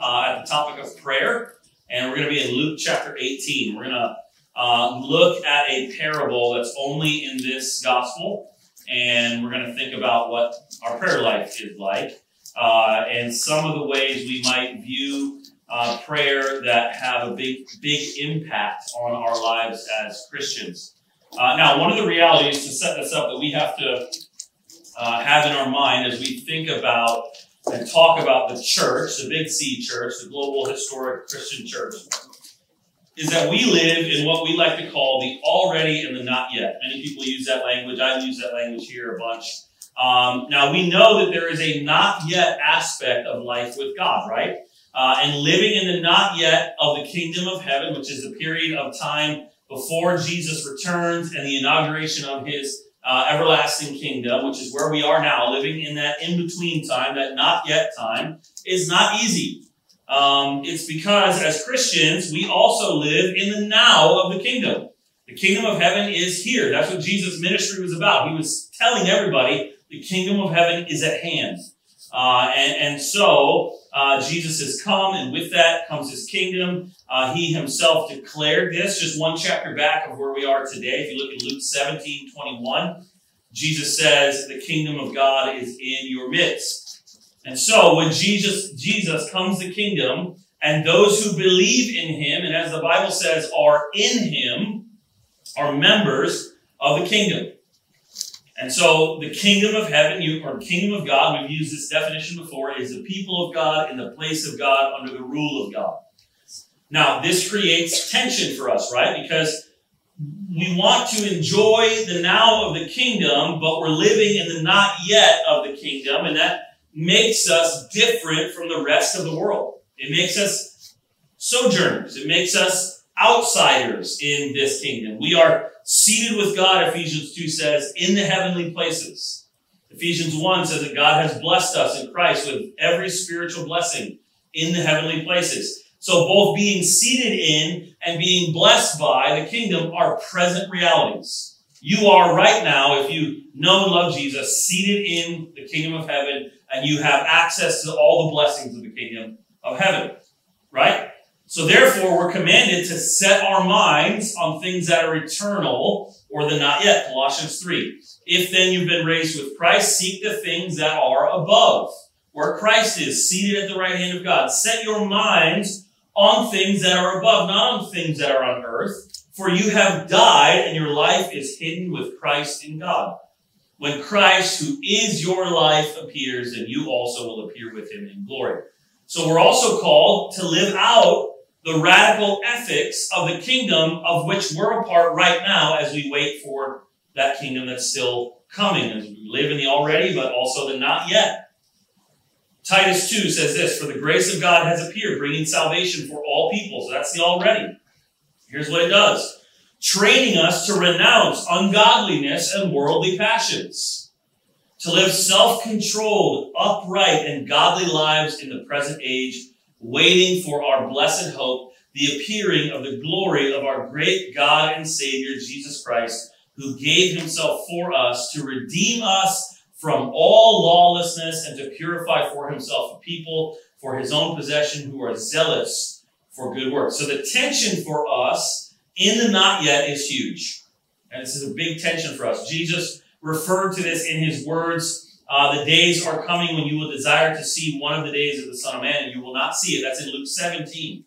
uh, at the topic of prayer, and we're going to be in Luke chapter 18. We're going to uh, look at a parable that's only in this gospel, and we're going to think about what our prayer life is like, uh, and some of the ways we might view uh, prayer that have a big, big impact on our lives as Christians. Uh, now, one of the realities to set this up that we have to uh, have in our mind as we think about and talk about the church, the Big C church, the global historic Christian church, is that we live in what we like to call the already and the not yet. Many people use that language. I use that language here a bunch. Um, now, we know that there is a not yet aspect of life with God, right? Uh, and living in the not yet of the kingdom of heaven, which is the period of time before Jesus returns and the inauguration of his uh, everlasting kingdom, which is where we are now, living in that in between time, that not yet time, is not easy. Um, it's because as Christians, we also live in the now of the kingdom. The kingdom of heaven is here. That's what Jesus' ministry was about. He was telling everybody the kingdom of heaven is at hand. Uh, and, and so uh, Jesus has come, and with that comes his kingdom. Uh, he himself declared this just one chapter back of where we are today. If you look at Luke 17 21, Jesus says, The kingdom of God is in your midst. And so when Jesus, Jesus comes the kingdom, and those who believe in him, and as the Bible says, are in him, are members of the kingdom. And so the kingdom of heaven, you, or kingdom of God, we've used this definition before, is the people of God in the place of God under the rule of God. Now, this creates tension for us, right? Because we want to enjoy the now of the kingdom, but we're living in the not yet of the kingdom, and that makes us different from the rest of the world. It makes us sojourners. It makes us outsiders in this kingdom. We are seated with God, Ephesians 2 says, in the heavenly places. Ephesians 1 says that God has blessed us in Christ with every spiritual blessing in the heavenly places. So both being seated in and being blessed by the kingdom are present realities. You are right now, if you know and love Jesus, seated in the kingdom of heaven, and you have access to all the blessings of the kingdom of heaven. Right? So therefore, we're commanded to set our minds on things that are eternal or the not yet. Colossians 3. If then you've been raised with Christ, seek the things that are above, where Christ is, seated at the right hand of God. Set your minds on things that are above, not on things that are on earth. For you have died and your life is hidden with Christ in God. When Christ, who is your life, appears, then you also will appear with him in glory. So we're also called to live out the radical ethics of the kingdom of which we're a part right now as we wait for that kingdom that's still coming, as we live in the already, but also the not yet. Titus 2 says this For the grace of God has appeared, bringing salvation for all people. So that's the already. Here's what it does training us to renounce ungodliness and worldly passions, to live self controlled, upright, and godly lives in the present age waiting for our blessed hope, the appearing of the glory of our great God and Savior, Jesus Christ, who gave himself for us to redeem us from all lawlessness and to purify for himself a people for his own possession who are zealous for good works. So the tension for us in the not yet is huge. And this is a big tension for us. Jesus referred to this in his words uh, the days are coming when you will desire to see one of the days of the Son of Man, and you will not see it. That's in Luke 17.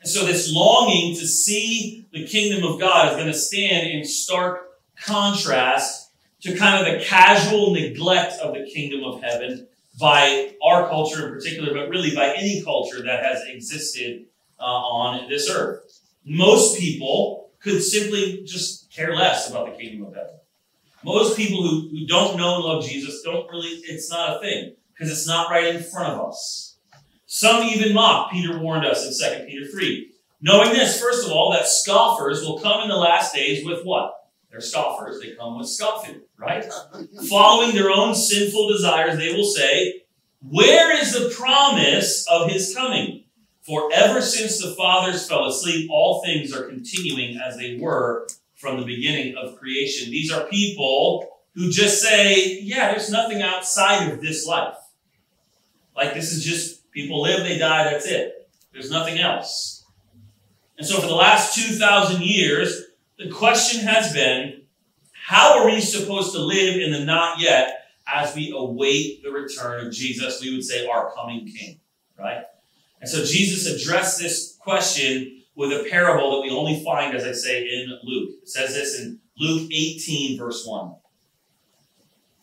And so, this longing to see the kingdom of God is going to stand in stark contrast to kind of the casual neglect of the kingdom of heaven by our culture in particular, but really by any culture that has existed uh, on this earth. Most people could simply just care less about the kingdom of heaven. Most people who, who don't know and love Jesus don't really, it's not a thing because it's not right in front of us. Some even mock. Peter warned us in 2 Peter 3. Knowing this, first of all, that scoffers will come in the last days with what? They're scoffers. They come with scoffing, right? Following their own sinful desires, they will say, Where is the promise of his coming? For ever since the fathers fell asleep, all things are continuing as they were from the beginning of creation. These are people who just say, yeah, there's nothing outside of this life. Like this is just People live, they die, that's it. There's nothing else. And so for the last 2,000 years, the question has been, how are we supposed to live in the not yet as we await the return of Jesus? We would say our coming King, right? And so Jesus addressed this question with a parable that we only find, as I say, in Luke. It says this in Luke 18, verse 1.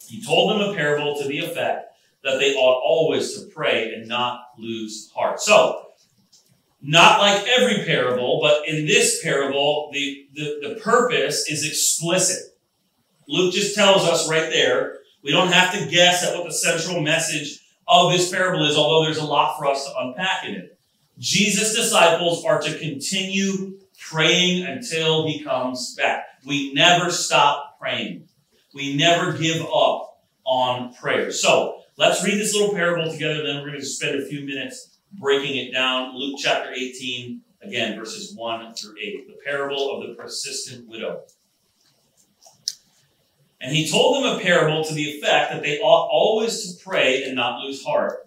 He told them a parable to the effect that they ought always to pray and not lose heart. So, not like every parable, but in this parable, the, the, the purpose is explicit. Luke just tells us right there. We don't have to guess at what the central message of this parable is, although there's a lot for us to unpack in it. Jesus' disciples are to continue praying until he comes back. We never stop praying. We never give up on prayer. So let's read this little parable together, then we're going to spend a few minutes breaking it down. Luke chapter 18, again, verses 1 through 8. The parable of the persistent widow. And he told them a parable to the effect that they ought always to pray and not lose heart.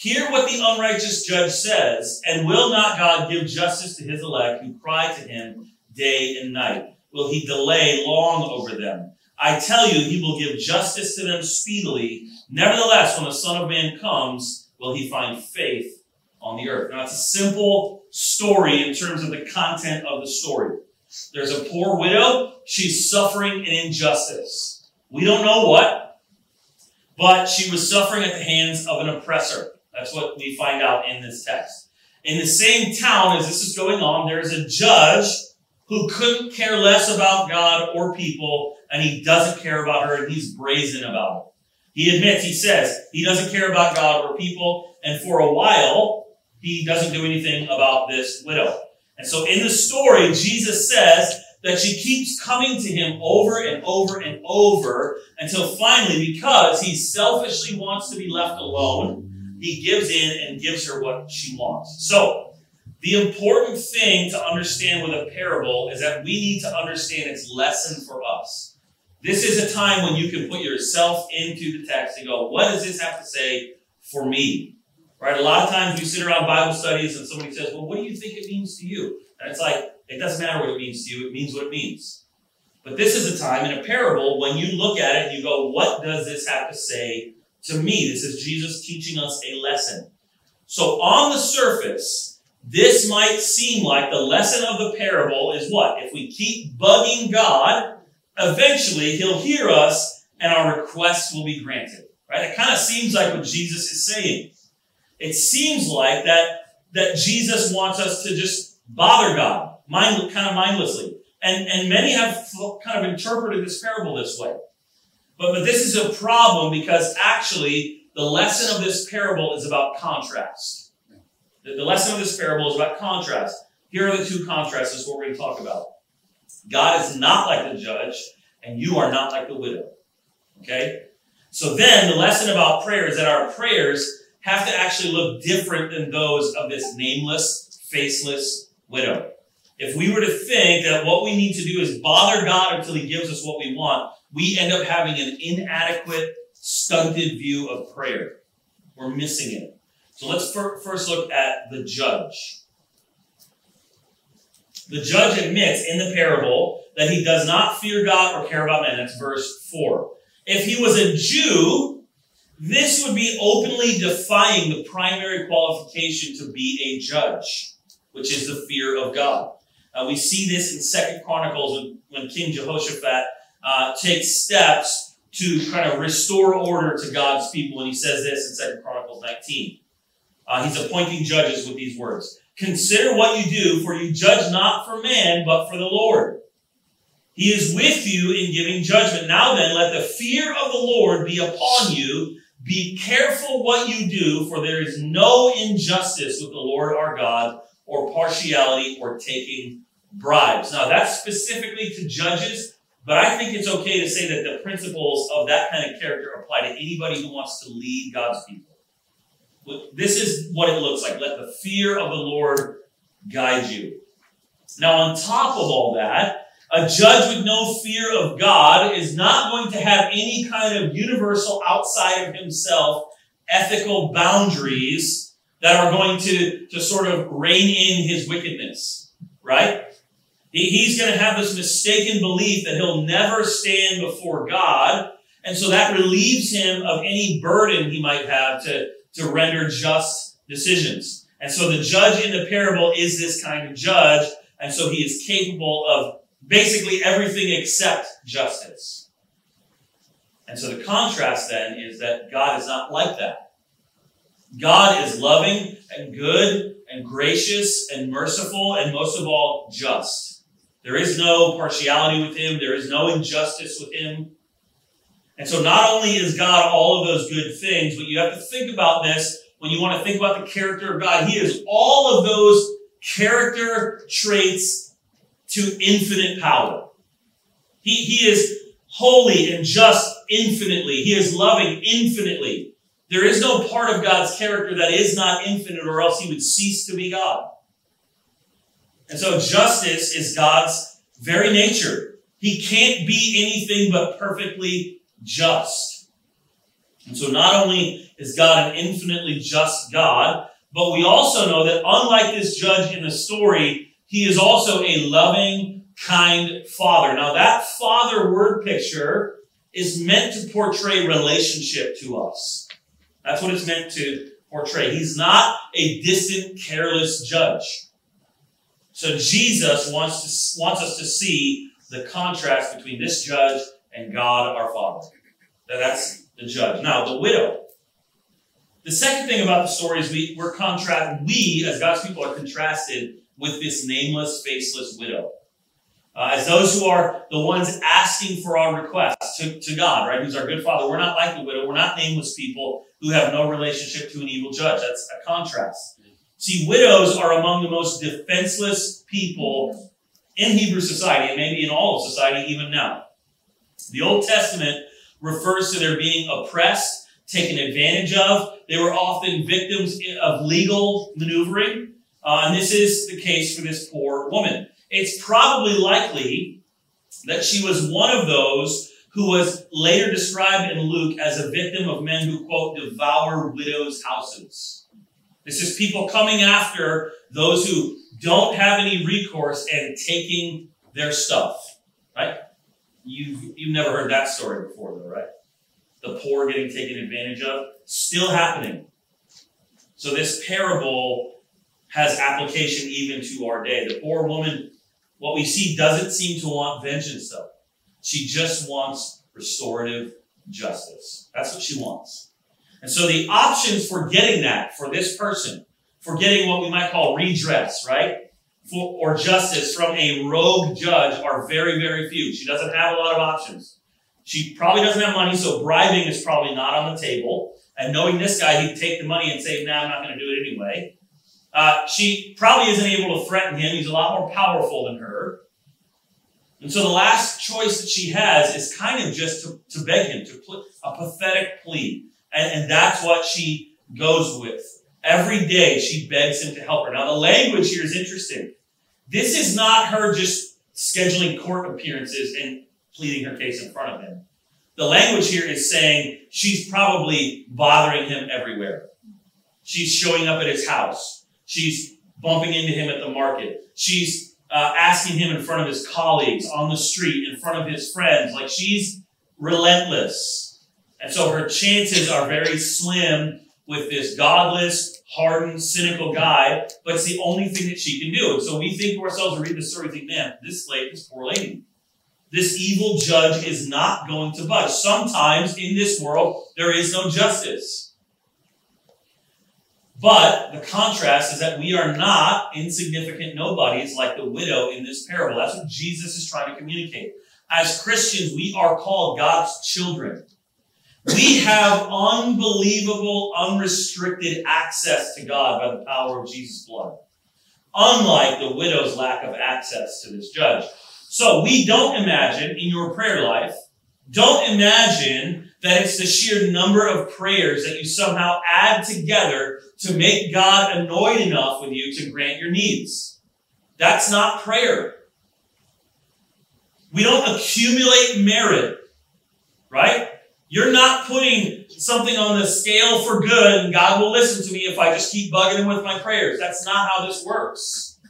Hear what the unrighteous judge says, and will not God give justice to his elect who cry to him day and night? Will he delay long over them? I tell you, he will give justice to them speedily. Nevertheless, when the Son of Man comes, will he find faith on the earth? Now, it's a simple story in terms of the content of the story. There's a poor widow. She's suffering an injustice. We don't know what, but she was suffering at the hands of an oppressor. That's what we find out in this text. In the same town as this is going on, there's a judge who couldn't care less about God or people, and he doesn't care about her, and he's brazen about it. He admits, he says, he doesn't care about God or people, and for a while, he doesn't do anything about this widow. And so in the story, Jesus says that she keeps coming to him over and over and over until finally, because he selfishly wants to be left alone, he gives in and gives her what she wants. So, the important thing to understand with a parable is that we need to understand its lesson for us. This is a time when you can put yourself into the text and go, what does this have to say for me? Right? A lot of times we sit around Bible studies and somebody says, well, what do you think it means to you? And it's like, it doesn't matter what it means to you, it means what it means. But this is a time in a parable when you look at it and you go, what does this have to say to me, this is Jesus teaching us a lesson. So on the surface, this might seem like the lesson of the parable is what? If we keep bugging God, eventually he'll hear us and our requests will be granted. Right? It kind of seems like what Jesus is saying. It seems like that, that Jesus wants us to just bother God, mind, kind of mindlessly. And, and many have kind of interpreted this parable this way. But, but this is a problem because actually the lesson of this parable is about contrast. The, the lesson of this parable is about contrast. Here are the two contrasts. Is what we're going to talk about. God is not like the judge, and you are not like the widow. Okay? So then the lesson about prayer is that our prayers have to actually look different than those of this nameless, faceless widow. If we were to think that what we need to do is bother God until he gives us what we want, we end up having an inadequate, stunted view of prayer. We're missing it. So let's first look at the judge. The judge admits in the parable that he does not fear God or care about men. That's verse 4. If he was a Jew, this would be openly defying the primary qualification to be a judge, which is the fear of God. Uh, we see this in Second Chronicles when King Jehoshaphat uh, takes steps to kind of restore order to God's people. And he says this in Second Chronicles 19. Uh, he's appointing judges with these words. Consider what you do, for you judge not for man, but for the Lord. He is with you in giving judgment. Now then, let the fear of the Lord be upon you. Be careful what you do, for there is no injustice with the Lord our God, or partiality, or taking bribes. Now, that's specifically to judges, but I think it's okay to say that the principles of that kind of character apply to anybody who wants to lead God's people. This is what it looks like. Let the fear of the Lord guide you. Now, on top of all that, a judge with no fear of God is not going to have any kind of universal outside of himself ethical boundaries that are going to, to sort of rein in his wickedness, right? He's going to have this mistaken belief that he'll never stand before God. And so that relieves him of any burden he might have to, to render just decisions. And so the judge in the parable is this kind of judge. And so he is capable of basically everything except justice. And so the contrast then is that God is not like that. God is loving and good and gracious and merciful and most of all just. There is no partiality with him. There is no injustice with him. And so not only is God all of those good things, but you have to think about this when you want to think about the character of God. He is all of those character traits to infinite power. He, he is holy and just infinitely. He is loving infinitely. There is no part of God's character that is not infinite or else he would cease to be God. And so justice is God's very nature. He can't be anything but perfectly just. And so not only is God an infinitely just God, but we also know that unlike this judge in the story, he is also a loving, kind father. Now that father word picture is meant to portray relationship to us. That's what it's meant to portray. He's not a distant, careless judge. So Jesus wants to, wants us to see the contrast between this judge and God our Father. That's the judge. Now, the widow. The second thing about the story is we, we're contrast, we as God's people are contrasted with this nameless, faceless widow. Uh, as those who are the ones asking for our requests to, to God, right? Who's our good father. We're not like the widow. We're not nameless people who have no relationship to an evil judge. That's a contrast. See, widows are among the most defenseless people in Hebrew society, and maybe in all of society even now. The Old Testament refers to their being oppressed, taken advantage of. They were often victims of legal maneuvering. Uh, and this is the case for this poor woman. It's probably likely that she was one of those who was later described in Luke as a victim of men who, quote, devour widows' houses. This is people coming after those who don't have any recourse and taking their stuff, right? You've, you've never heard that story before, though, right? The poor getting taken advantage of. Still happening. So this parable has application even to our day. The poor woman, what we see, doesn't seem to want vengeance, though. She just wants restorative justice. That's what she wants. And so the options for getting that for this person, for getting what we might call redress, right? For, or justice from a rogue judge are very, very few. She doesn't have a lot of options. She probably doesn't have money, so bribing is probably not on the table. And knowing this guy, he'd take the money and say, nah, I'm not going to do it anyway. Uh, she probably isn't able to threaten him. He's a lot more powerful than her. And so the last choice that she has is kind of just to, to beg him, to put a pathetic plea. And, and that's what she goes with. Every day she begs him to help her. Now the language here is interesting. This is not her just scheduling court appearances and pleading her case in front of him. The language here is saying she's probably bothering him everywhere. She's showing up at his house. She's bumping into him at the market. She's uh, asking him in front of his colleagues on the street, in front of his friends. Like she's relentless. And so her chances are very slim with this godless, hardened, cynical guy, but it's the only thing that she can do. And so we think to ourselves, we read the story, we think, man, this lady, this poor lady, this evil judge is not going to budge. Sometimes in this world, there is no justice. But the contrast is that we are not insignificant nobodies like the widow in this parable. That's what Jesus is trying to communicate. As Christians, we are called God's children. We have unbelievable, unrestricted access to God by the power of Jesus' blood. unlike the widow's lack of access to this judge. So we don't imagine in your prayer life, don't imagine that it's the sheer number of prayers that you somehow add together to make God annoyed enough with you to grant your needs. That's not prayer. We don't accumulate merit, right? You're not putting something on the scale for good and God will listen to me if I just keep bugging him with my prayers. That's not how this works.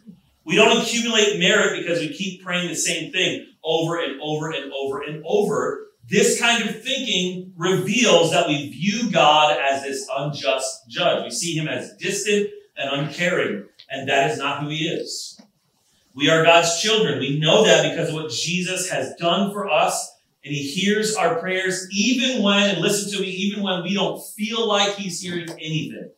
We don't accumulate merit because we keep praying the same thing over and over and over and over. This kind of thinking reveals that we view God as this unjust judge. We see him as distant and uncaring, and that is not who he is. We are God's children. We know that because of what Jesus has done for us and he hears our prayers even when, and listen to me, even when we don't feel like he's hearing anything.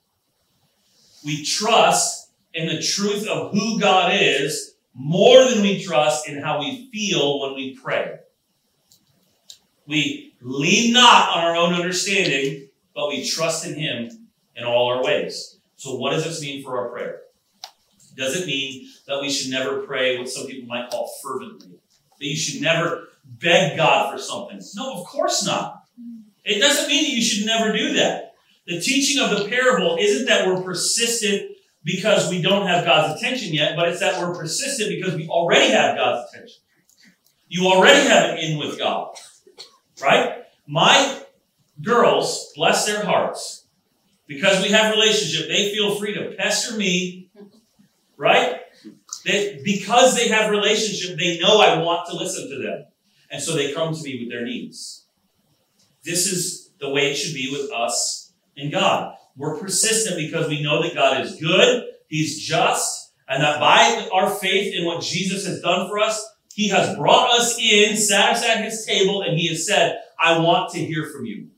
We trust in the truth of who God is more than we trust in how we feel when we pray. We lean not on our own understanding, but we trust in him in all our ways. So what does this mean for our prayer? Does it mean that we should never pray what some people might call fervently? That you should never beg God for something. No, of course not. It doesn't mean that you should never do that. The teaching of the parable isn't that we're persistent because we don't have God's attention yet, but it's that we're persistent because we already have God's attention. You already have an in with God. Right? My girls, bless their hearts, because we have relationship, they feel free to pester me, right? They, because they have relationship, they know I want to listen to them. And so they come to me with their needs. This is the way it should be with us and God. We're persistent because we know that God is good, He's just, and that by our faith in what Jesus has done for us, He has brought us in, sat us at His table, and He has said, I want to hear from you.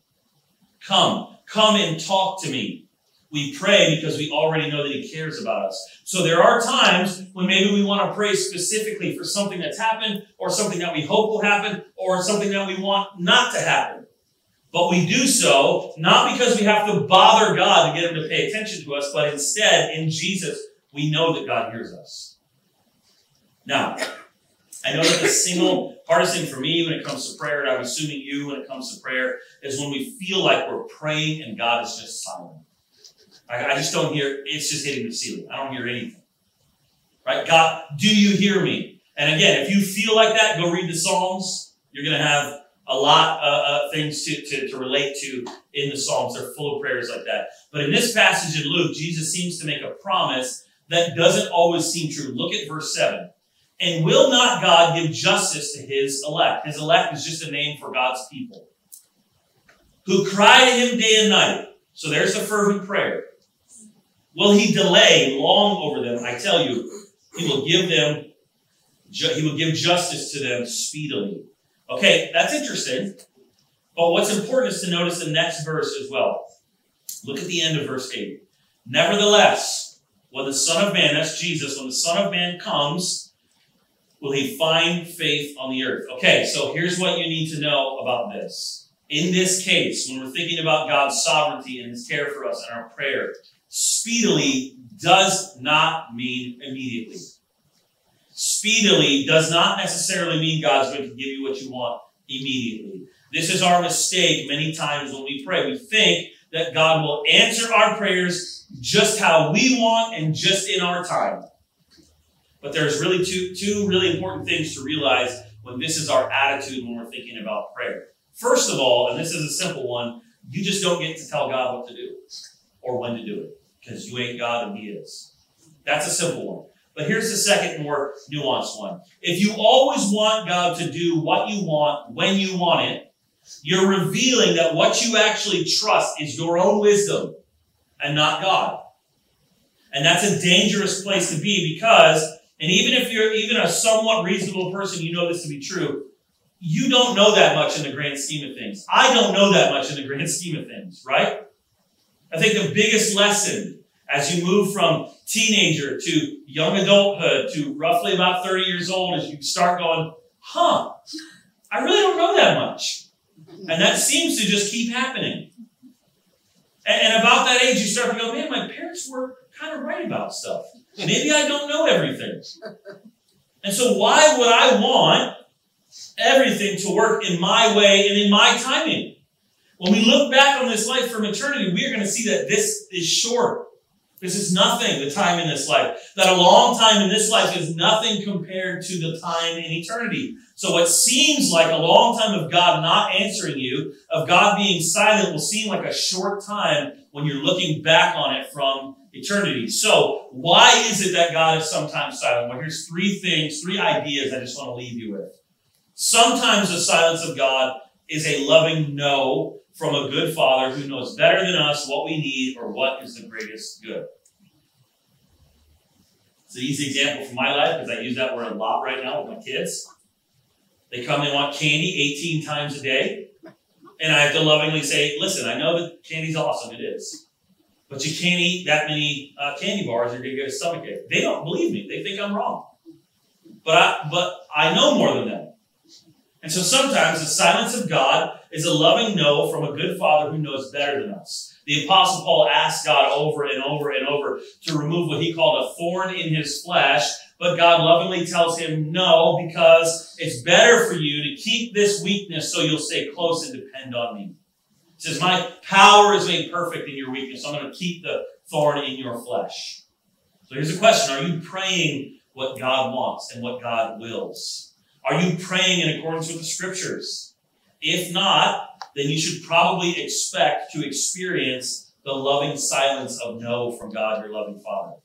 Come, come and talk to me. We pray because we already know that He cares about us. So there are times when maybe we want to pray specifically for something that's happened or something that we hope will happen or something that we want not to happen. But we do so not because we have to bother God to get Him to pay attention to us, but instead in Jesus, we know that God hears us. Now, I know that the single hardest thing for me when it comes to prayer, and I'm assuming you when it comes to prayer, is when we feel like we're praying and God is just silent. I, I just don't hear, it's just hitting the ceiling. I don't hear anything. Right? God, do you hear me? And again, if you feel like that, go read the Psalms. You're going to have a lot of uh, uh, things to, to, to relate to in the Psalms. They're full of prayers like that. But in this passage in Luke, Jesus seems to make a promise that doesn't always seem true. Look at verse 7. And will not God give justice to his elect? His elect is just a name for God's people who cry to him day and night. So there's a fervent prayer. Will he delay long over them? I tell you, he will give them, he will give justice to them speedily. Okay, that's interesting. But what's important is to notice the next verse as well. Look at the end of verse 8. Nevertheless, when the Son of Man, that's Jesus, when the Son of Man comes, will he find faith on the earth? Okay, so here's what you need to know about this. In this case, when we're thinking about God's sovereignty and his care for us and our prayer, Speedily does not mean immediately. Speedily does not necessarily mean God's going to give you what you want immediately. This is our mistake many times when we pray. We think that God will answer our prayers just how we want and just in our time. But there's really two, two really important things to realize when this is our attitude when we're thinking about prayer. First of all, and this is a simple one, you just don't get to tell God what to do or when to do it because you ain't God and He is. That's a simple one. But here's the second, more nuanced one. If you always want God to do what you want when you want it, you're revealing that what you actually trust is your own wisdom and not God. And that's a dangerous place to be because, and even if you're even a somewhat reasonable person, you know this to be true, you don't know that much in the grand scheme of things. I don't know that much in the grand scheme of things, right? I think the biggest lesson as you move from teenager to young adulthood to roughly about 30 years old, is you start going, huh, I really don't know that much. And that seems to just keep happening. And, about that age, you start to go, man, my parents were kind of right about stuff. Maybe I don't know everything. And so, why would I want everything to work in my way and in my timing? When we look back on this life from eternity, we are going to see that this is short. This is nothing, the time in this life. That a long time in this life is nothing compared to the time in eternity. So what seems like a long time of God not answering you, of God being silent, will seem like a short time when you're looking back on it from eternity. So why is it that God is sometimes silent? Well, here's three things, three ideas I just want to leave you with. Sometimes the silence of God is a loving no from a good father who knows better than us what we need or what is the greatest good. It's an easy example from my life because I use that word a lot right now with my kids. They come and want candy 18 times a day. And I have to lovingly say, listen, I know that candy's awesome, it is. But you can't eat that many uh, candy bars, you're going to get a stomach ache. They don't believe me. They think I'm wrong. But I, but I know more than them. And so sometimes the silence of God is a loving no from a good father who knows better than us. The apostle Paul asked God over and over and over to remove what he called a thorn in his flesh, but God lovingly tells him no because it's better for you to keep this weakness so you'll stay close and depend on me. He says, my power is made perfect in your weakness. So I'm going to keep the thorn in your flesh. So here's a question. Are you praying what God wants and what God wills? Are you praying in accordance with the scriptures? If not, then you should probably expect to experience the loving silence of no from God, your loving Father.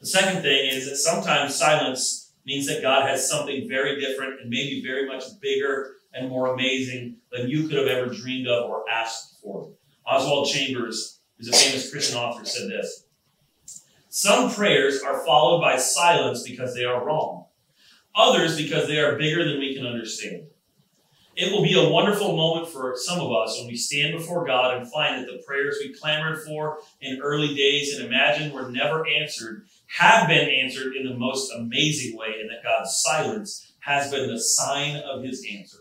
The second thing is that sometimes silence means that God has something very different and maybe very much bigger and more amazing than you could have ever dreamed of or asked for. Oswald Chambers, who's a famous Christian author, said this Some prayers are followed by silence because they are wrong others because they are bigger than we can understand. It will be a wonderful moment for some of us when we stand before God and find that the prayers we clamored for in early days and imagined were never answered have been answered in the most amazing way, and that God's silence has been the sign of his answer.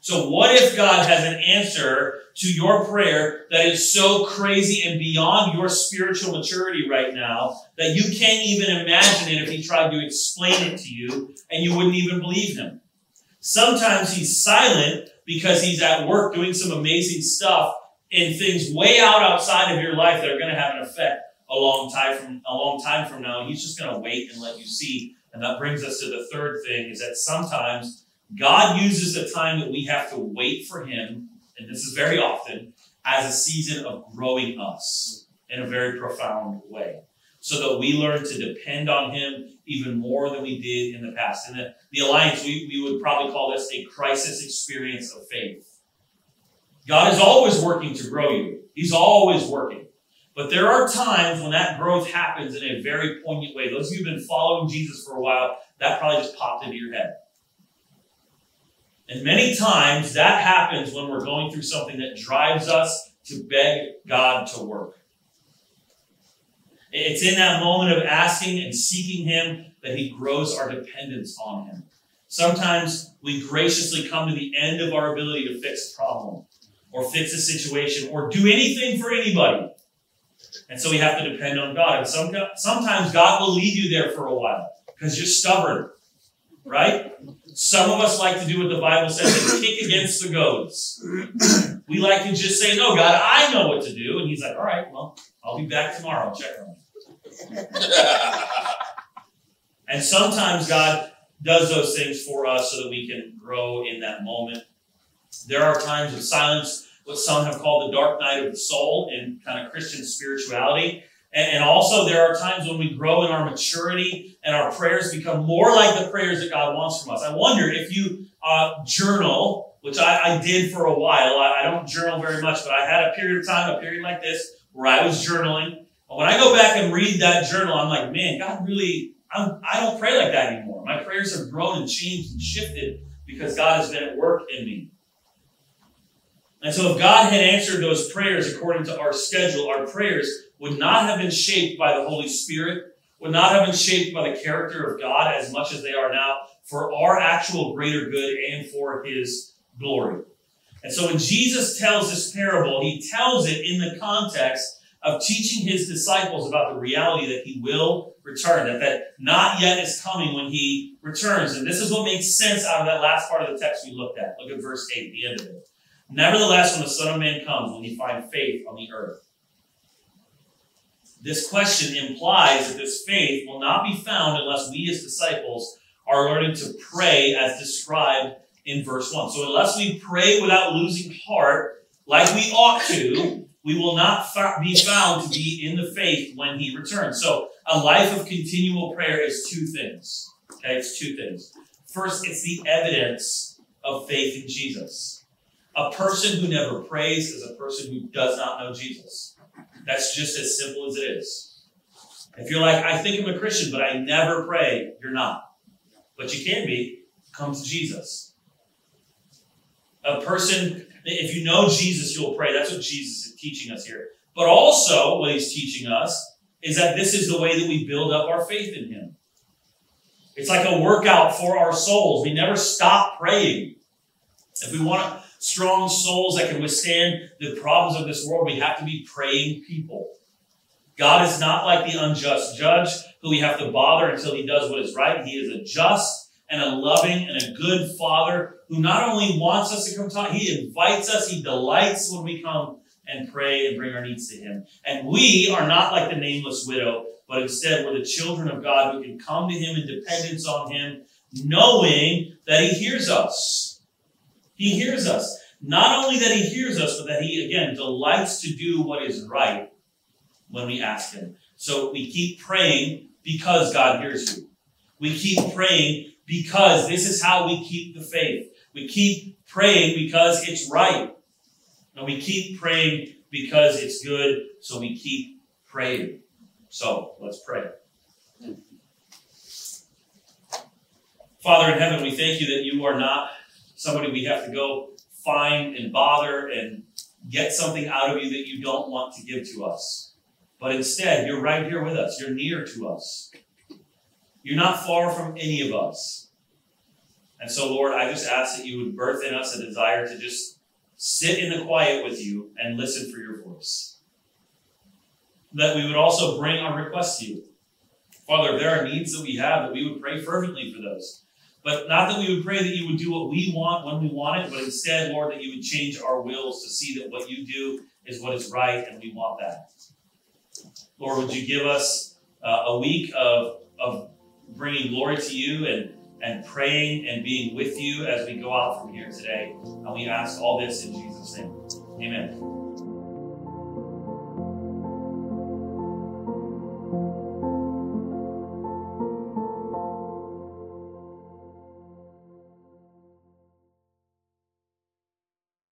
So, what if God has an answer to your prayer that is so crazy and beyond your spiritual maturity right now that you can't even imagine it if he tried to explain it to you and you wouldn't even believe him. Sometimes he's silent because he's at work doing some amazing stuff and things way out outside of your life that are going to have an effect a long time from a long time from now. He's just going to wait and let you see. And that brings us to the third thing is that sometimes God uses the time that we have to wait for him and this is very often, as a season of growing us in a very profound way. So that we learn to depend on Him even more than we did in the past. And the, the Alliance, we, we would probably call this a crisis experience of faith. God is always working to grow you. He's always working. But there are times when that growth happens in a very poignant way. Those of you who've been following Jesus for a while, that probably just popped into your head. And many times that happens when we're going through something that drives us to beg God to work. It's in that moment of asking and seeking Him that He grows our dependence on Him. Sometimes we graciously come to the end of our ability to fix a problem or fix a situation or do anything for anybody. And so we have to depend on God. And some, sometimes God will leave you there for a while because you're stubborn, right? Some of us like to do what the Bible says and kick against the goads. We like to just say, No, God, I know what to do. And He's like, All right, well, I'll be back tomorrow. Check on you. and sometimes God does those things for us so that we can grow in that moment. There are times of silence, what some have called the dark night of the soul in kind of Christian spirituality. And, also, there are times when we grow in our maturity and our prayers become more like the prayers that God wants from us. I wonder if you uh, journal, which I, I, did for a while. I, I, don't journal very much, but I had a period of time, a period like this, where I was journaling. When I go back and read that journal, I'm like, man, God really, I'm, I do not pray like that anymore. My prayers have grown and changed and shifted because God has been at work in me. And so if God had answered those prayers according to our schedule, our prayers would not have been shaped by the Holy Spirit, would not have been shaped by the character of God as much as they are now for our actual greater good and for his glory. And so when Jesus tells this parable, he tells it in the context of teaching his disciples about the reality that he will return, that that not yet is coming when he returns. And this is what makes sense out of that last part of the text we looked at. Look at verse 8, the end of it. Nevertheless, when the Son of Man comes, will he find faith on the earth? This question implies that this faith will not be found unless we as disciples are learning to pray as described in verse 1. So unless we pray without losing heart, like we ought to, we will not be found to be in the faith when he returns. So a life of continual prayer is two things. Okay, it's two things. First, it's the evidence of faith in Jesus. A person who never prays is a person who does not know Jesus. That's just as simple as it is. If you're like, I think I'm a Christian, but I never pray, you're not. But you can be. Come to Jesus. A person, if you know Jesus, you'll pray. That's what Jesus is teaching us here. But also, what he's teaching us is that this is the way that we build up our faith in him. It's like a workout for our souls. We never stop praying. If we want strong souls that can withstand the problems of this world, we have to be praying people. God is not like the unjust judge who we have to bother until he does what is right. He is a just and a loving and a good father who not only wants us to come talk, he invites us, he delights when we come and pray and bring our needs to him. And we are not like the nameless widow, but instead we're the children of God who can come to him in dependence on him, knowing that he hears us. He hears us. Not only that he hears us, but that he, again, delights to do what is right when we ask him. So we keep praying because God hears you. We keep praying because this is how we keep the faith. We keep praying because it's right. And we keep praying because it's good, so we keep praying. So let's pray. Father in heaven, we thank you that you are not somebody we have to go find and bother and get something out of you that you don't want to give to us. But instead, you're right here with us. You're near to us. You're not far from any of us. And so, Lord, I just ask that you would birth in us a desire to just sit in the quiet with you and listen for your voice. That we would also bring our requests to you. Father, if there are needs that we have, that we would pray fervently for those. But not that we would pray that you would do what we want when we want it, but instead, Lord, that you would change our wills to see that what you do is what is right and we want that. Lord, would you give us uh, a week of, of bringing glory to you and, and praying and being with you as we go out from here today. And we ask all this in Jesus' name. Amen.